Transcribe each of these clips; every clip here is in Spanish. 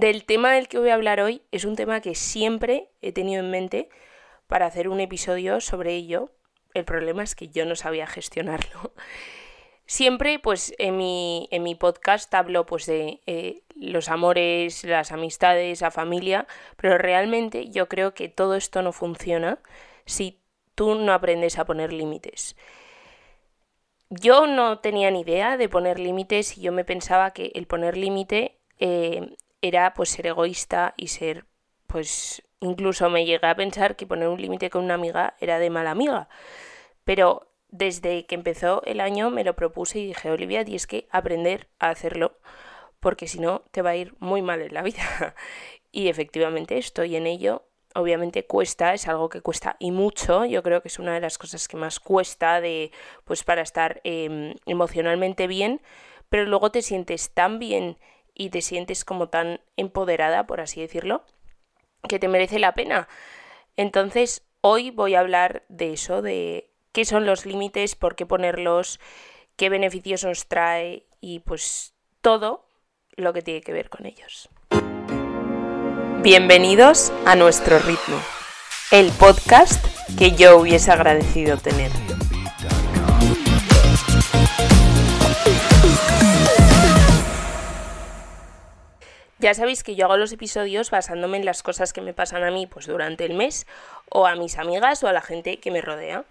del tema del que voy a hablar hoy es un tema que siempre he tenido en mente para hacer un episodio sobre ello. El problema es que yo no sabía gestionarlo. Siempre, pues, en mi, en mi podcast hablo pues de eh, los amores, las amistades, la familia, pero realmente yo creo que todo esto no funciona si tú no aprendes a poner límites. Yo no tenía ni idea de poner límites y yo me pensaba que el poner límite eh, era pues ser egoísta y ser pues incluso me llegué a pensar que poner un límite con una amiga era de mala amiga. Pero desde que empezó el año me lo propuse y dije, Olivia, tienes que aprender a hacerlo, porque si no te va a ir muy mal en la vida. y efectivamente estoy en ello. Obviamente cuesta, es algo que cuesta y mucho. Yo creo que es una de las cosas que más cuesta de, pues para estar em, emocionalmente bien, pero luego te sientes tan bien y te sientes como tan empoderada, por así decirlo, que te merece la pena. Entonces, hoy voy a hablar de eso, de qué son los límites, por qué ponerlos, qué beneficios nos trae y pues todo lo que tiene que ver con ellos. Bienvenidos a nuestro ritmo, el podcast que yo hubiese agradecido tener. Ya sabéis que yo hago los episodios basándome en las cosas que me pasan a mí pues durante el mes o a mis amigas o a la gente que me rodea.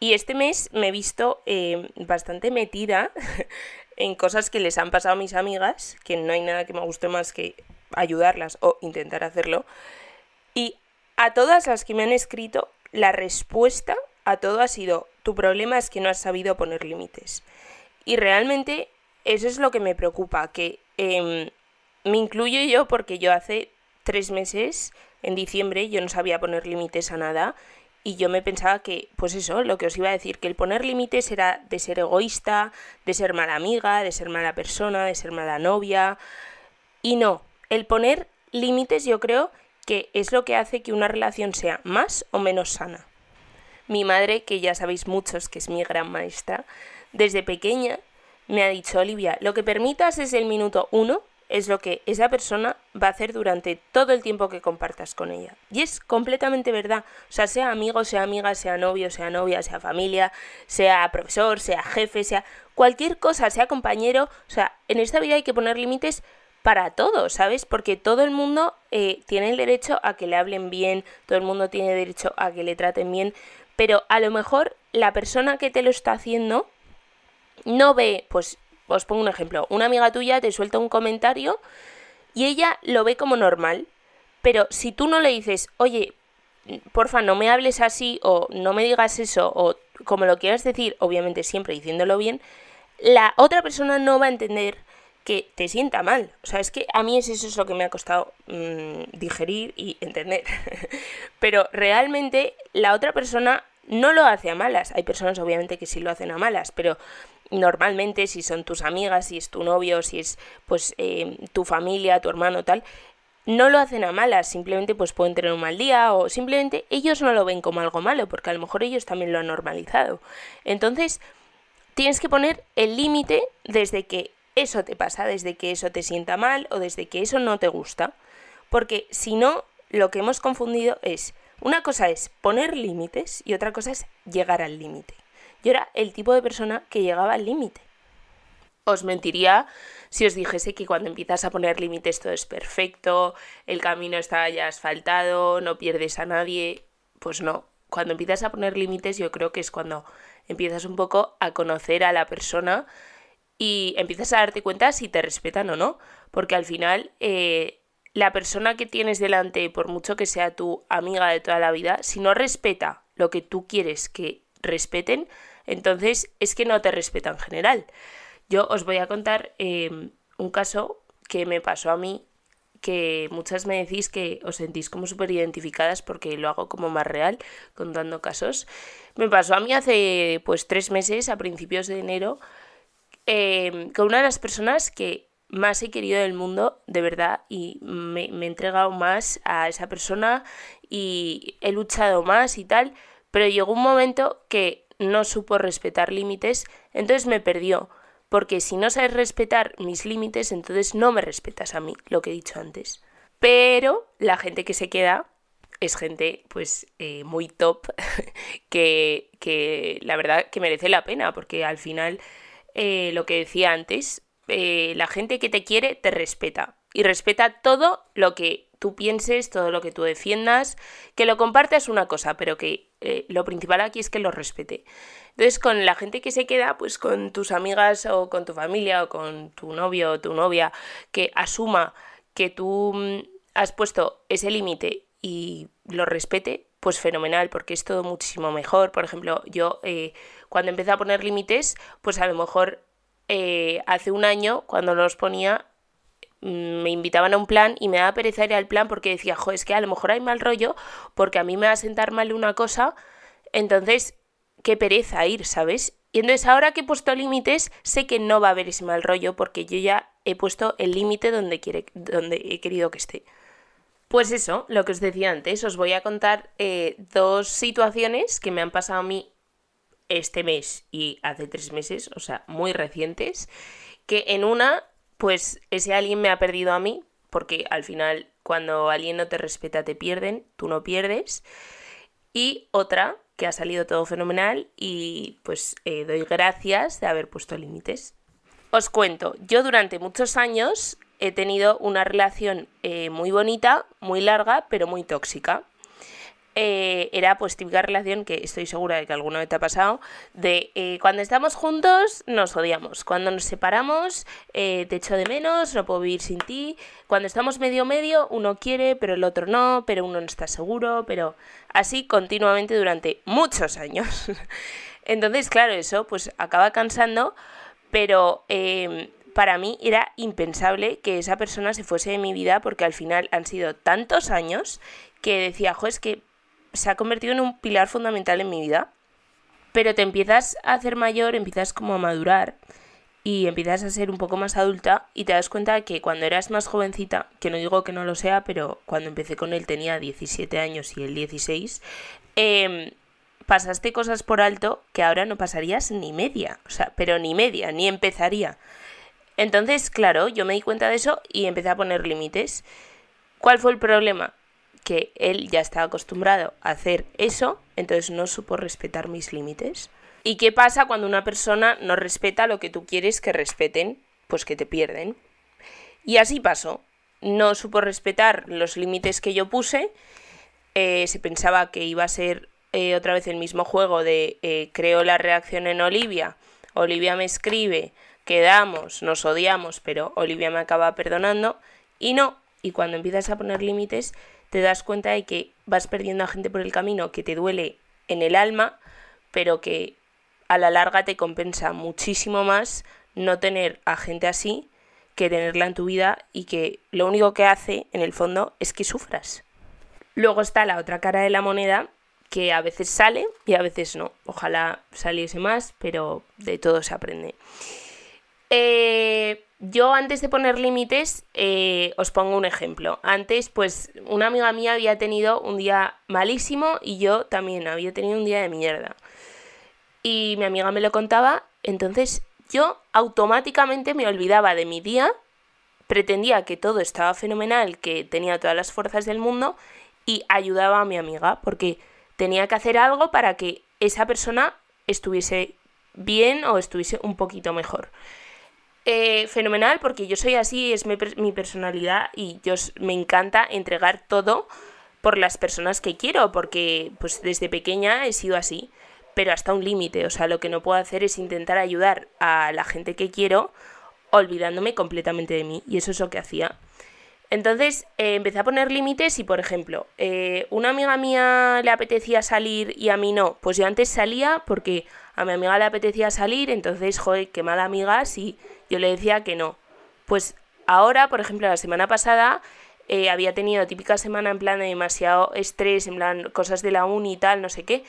Y este mes me he visto eh, bastante metida en cosas que les han pasado a mis amigas, que no hay nada que me guste más que ayudarlas o intentar hacerlo. Y a todas las que me han escrito, la respuesta a todo ha sido, tu problema es que no has sabido poner límites. Y realmente eso es lo que me preocupa, que em, me incluyo yo porque yo hace tres meses, en diciembre, yo no sabía poner límites a nada y yo me pensaba que, pues eso, lo que os iba a decir, que el poner límites era de ser egoísta, de ser mala amiga, de ser mala persona, de ser mala novia. Y no, el poner límites yo creo que es lo que hace que una relación sea más o menos sana. Mi madre, que ya sabéis muchos que es mi gran maestra, desde pequeña me ha dicho, Olivia, lo que permitas es el minuto uno es lo que esa persona va a hacer durante todo el tiempo que compartas con ella. Y es completamente verdad. O sea, sea amigo, sea amiga, sea novio, sea novia, sea familia, sea profesor, sea jefe, sea cualquier cosa, sea compañero. O sea, en esta vida hay que poner límites para todo, ¿sabes? Porque todo el mundo eh, tiene el derecho a que le hablen bien, todo el mundo tiene derecho a que le traten bien, pero a lo mejor la persona que te lo está haciendo no ve, pues os pongo un ejemplo, una amiga tuya te suelta un comentario y ella lo ve como normal, pero si tú no le dices, oye, porfa, no me hables así o no me digas eso o como lo quieras decir, obviamente siempre diciéndolo bien, la otra persona no va a entender que te sienta mal. O sea, es que a mí eso es lo que me ha costado mm, digerir y entender. Pero realmente la otra persona no lo hace a malas. Hay personas obviamente que sí lo hacen a malas, pero normalmente si son tus amigas, si es tu novio, si es pues eh, tu familia, tu hermano, tal, no lo hacen a malas, simplemente pues pueden tener un mal día o simplemente ellos no lo ven como algo malo, porque a lo mejor ellos también lo han normalizado. Entonces, tienes que poner el límite desde que eso te pasa, desde que eso te sienta mal o desde que eso no te gusta, porque si no, lo que hemos confundido es, una cosa es poner límites y otra cosa es llegar al límite. Yo era el tipo de persona que llegaba al límite. Os mentiría si os dijese que cuando empiezas a poner límites todo es perfecto, el camino está ya asfaltado, no pierdes a nadie. Pues no. Cuando empiezas a poner límites yo creo que es cuando empiezas un poco a conocer a la persona y empiezas a darte cuenta si te respetan o no. Porque al final eh, la persona que tienes delante, por mucho que sea tu amiga de toda la vida, si no respeta lo que tú quieres que respeten, entonces es que no te respeta en general. Yo os voy a contar em, un caso que me pasó a mí, que muchas me decís que os sentís como súper identificadas porque lo hago como más real, contando casos. Me pasó a mí hace pues tres meses, a principios de enero, em, con una de las personas que más he querido del mundo, de verdad, y me, me he entregado más a esa persona y he luchado más y tal, pero llegó un momento que no supo respetar límites, entonces me perdió. porque si no sabes respetar mis límites, entonces no me respetas a mí, lo que he dicho antes. Pero la gente que se queda es gente pues eh, muy top que, que, la verdad que merece la pena porque al final eh, lo que decía antes, eh, la gente que te quiere te respeta y respeta todo lo que tú pienses, todo lo que tú defiendas, que lo compartas una cosa, pero que lo principal aquí es que lo respete. Entonces, con la gente que se queda, pues con tus amigas o con tu familia o con tu novio o tu novia, que asuma que tú mm, has puesto ese límite y lo respete, pues fenomenal, porque es todo muchísimo mejor. Por ejemplo, yo eh, cuando empecé a poner límites, pues a lo mejor eh, hace un año, cuando los ponía, me invitaban a un plan y me daba pereza ir al plan porque decía, jo, es que a lo mejor hay mal rollo, porque a mí me va a sentar mal una cosa, entonces qué pereza ir, ¿sabes? Y entonces ahora que he puesto límites, sé que no va a haber ese mal rollo porque yo ya he puesto el límite donde, donde he querido que esté. Pues eso, lo que os decía antes, os voy a contar eh, dos situaciones que me han pasado a mí este mes y hace tres meses, o sea, muy recientes, que en una, pues ese alguien me ha perdido a mí, porque al final cuando alguien no te respeta te pierden, tú no pierdes, y otra que ha salido todo fenomenal y pues eh, doy gracias de haber puesto límites. Os cuento, yo durante muchos años he tenido una relación eh, muy bonita, muy larga, pero muy tóxica. Eh, era pues típica relación que estoy segura de que alguna vez te ha pasado, de cuando estamos juntos nos odiamos, cuando nos separamos te echo de menos, no puedo vivir sin ti, cuando estamos medio medio uno quiere pero el otro no, pero uno no está seguro, pero así continuamente durante muchos años. Entonces, claro, eso pues acaba cansando, pero em, para mí era impensable que esa persona se fuese de mi vida porque al final han sido tantos años que decía, jo, que se ha convertido en un pilar fundamental en mi vida. Pero te empiezas a hacer mayor, empiezas como a madurar y empiezas a ser un poco más adulta y te das cuenta que cuando eras más jovencita, que no digo que no lo sea, pero cuando empecé con él tenía 17 años y él 16, em, pasaste cosas por alto que ahora no pasarías ni media, o sea, pero ni media, ni empezaría. Entonces, claro, yo me di cuenta de eso y empecé a poner límites. ¿Cuál fue el problema? Que él ya estaba acostumbrado a hacer eso, entonces no supo respetar mis límites. ¿Y qué pasa cuando una persona no respeta lo que tú quieres que respeten? Pues que te pierden. Y así pasó. No supo respetar los límites que yo puse. Eh, se pensaba que iba a ser eh, otra vez el mismo juego de eh, creo la reacción en Olivia. Olivia me escribe, quedamos, nos odiamos, pero Olivia me acaba perdonando. Y no. Y cuando empiezas a poner límites, te das cuenta de que vas perdiendo a gente por el camino que te duele en el alma, pero que a la larga te compensa muchísimo más no tener a gente así que tenerla en tu vida y que lo único que hace en el fondo es que sufras. Luego está la otra cara de la moneda que a veces sale y a veces no. Ojalá saliese más, pero de todo se aprende. Eh, yo antes de poner límites, eh, os pongo un ejemplo. Antes, pues una amiga mía había tenido un día malísimo y yo también había tenido un día de mierda y mi amiga me lo contaba, entonces yo automáticamente me olvidaba de mi día, pretendía que todo estaba fenomenal, que tenía todas las fuerzas del mundo y ayudaba a mi amiga porque tenía que hacer algo para que esa persona estuviese bien o estuviese un poquito mejor. Eh, fenomenal porque yo soy así, es mi, personalidad y yo me encanta entregar todo por las personas que quiero porque pues desde pequeña he sido así pero hasta un límite. O sea, lo que no puedo hacer es intentar ayudar a la gente que quiero olvidándome completamente de mí. Y eso es lo que hacía. Entonces eh, empecé a poner límites y, por ejemplo, eh, una amiga mía le apetecía salir y a mí no. Pues yo antes salía porque a mi amiga le apetecía salir, entonces, joder, qué mala amiga si yo le decía que no. Pues ahora, por ejemplo, la semana pasada eh, había tenido típica semana en plan de demasiado estrés, en plan cosas de la uni y tal, no sé qué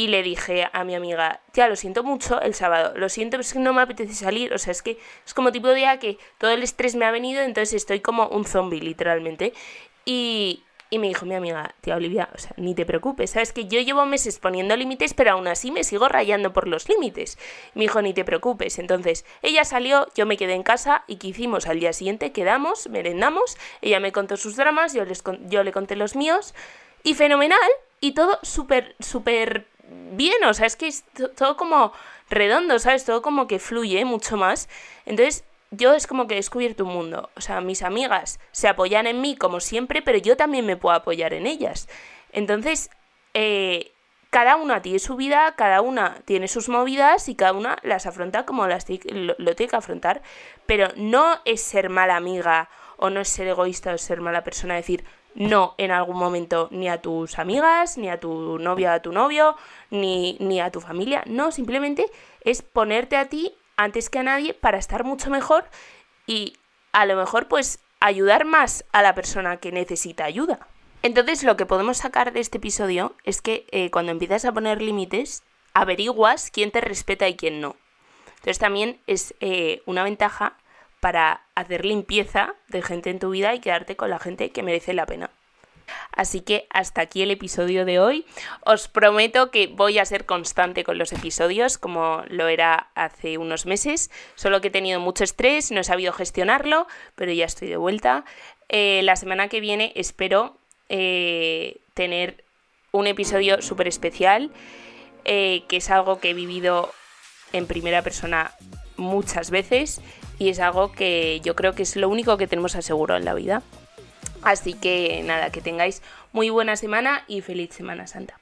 y le dije a mi amiga, ya lo siento mucho el sábado, lo siento, es que no me apetece salir, o sea, es que es como tipo de día que todo el estrés me ha venido, entonces estoy como un zombie literalmente. Y, Y me dijo mi amiga, tía Olivia, ni te preocupes, sabes que yo llevo meses poniendo límites, pero aún así me sigo rayando por los límites. Me dijo, ni te preocupes. Entonces, ella salió, yo me quedé en casa y ¿qué hicimos? Al día siguiente quedamos, merendamos, ella me contó sus dramas, yo, les, yo le conté los míos, y fenomenal, y todo súper, súper bien, o sea, es que es todo como redondo, ¿sabes? Todo como que fluye mucho más. Entonces, yo es como que he descubierto un mundo. O sea, mis amigas se apoyan en mí como siempre, pero yo también me puedo apoyar en ellas. Entonces, eh, cada una tiene su vida, cada una tiene sus movidas y cada una las afronta como las lo, lo tiene que afrontar. Pero no es ser mala amiga o no es ser egoísta o ser mala persona, decir no en algún momento ni a tus amigas, ni a tu novia, a tu novio, ni, ni a tu familia. No, simplemente es ponerte a ti antes que a nadie para estar mucho mejor y a lo mejor pues ayudar más a la persona que necesita ayuda. Entonces lo que podemos sacar de este episodio es que eh, cuando empiezas a poner límites, averiguas quién te respeta y quién no. Entonces también es eh, una ventaja para hacer limpieza de gente en tu vida y quedarte con la gente que merece la pena. Así que hasta aquí el episodio de hoy. Os prometo que voy a ser constante con los episodios como lo era hace unos meses, solo que he tenido mucho estrés, no he sabido gestionarlo, pero ya estoy de vuelta. Eh, la semana que viene espero eh, tener un episodio súper especial, eh, que es algo que he vivido en primera persona muchas veces y es algo que yo creo que es lo único que tenemos asegurado en la vida. Así que nada, que tengáis muy buena semana y feliz Semana Santa.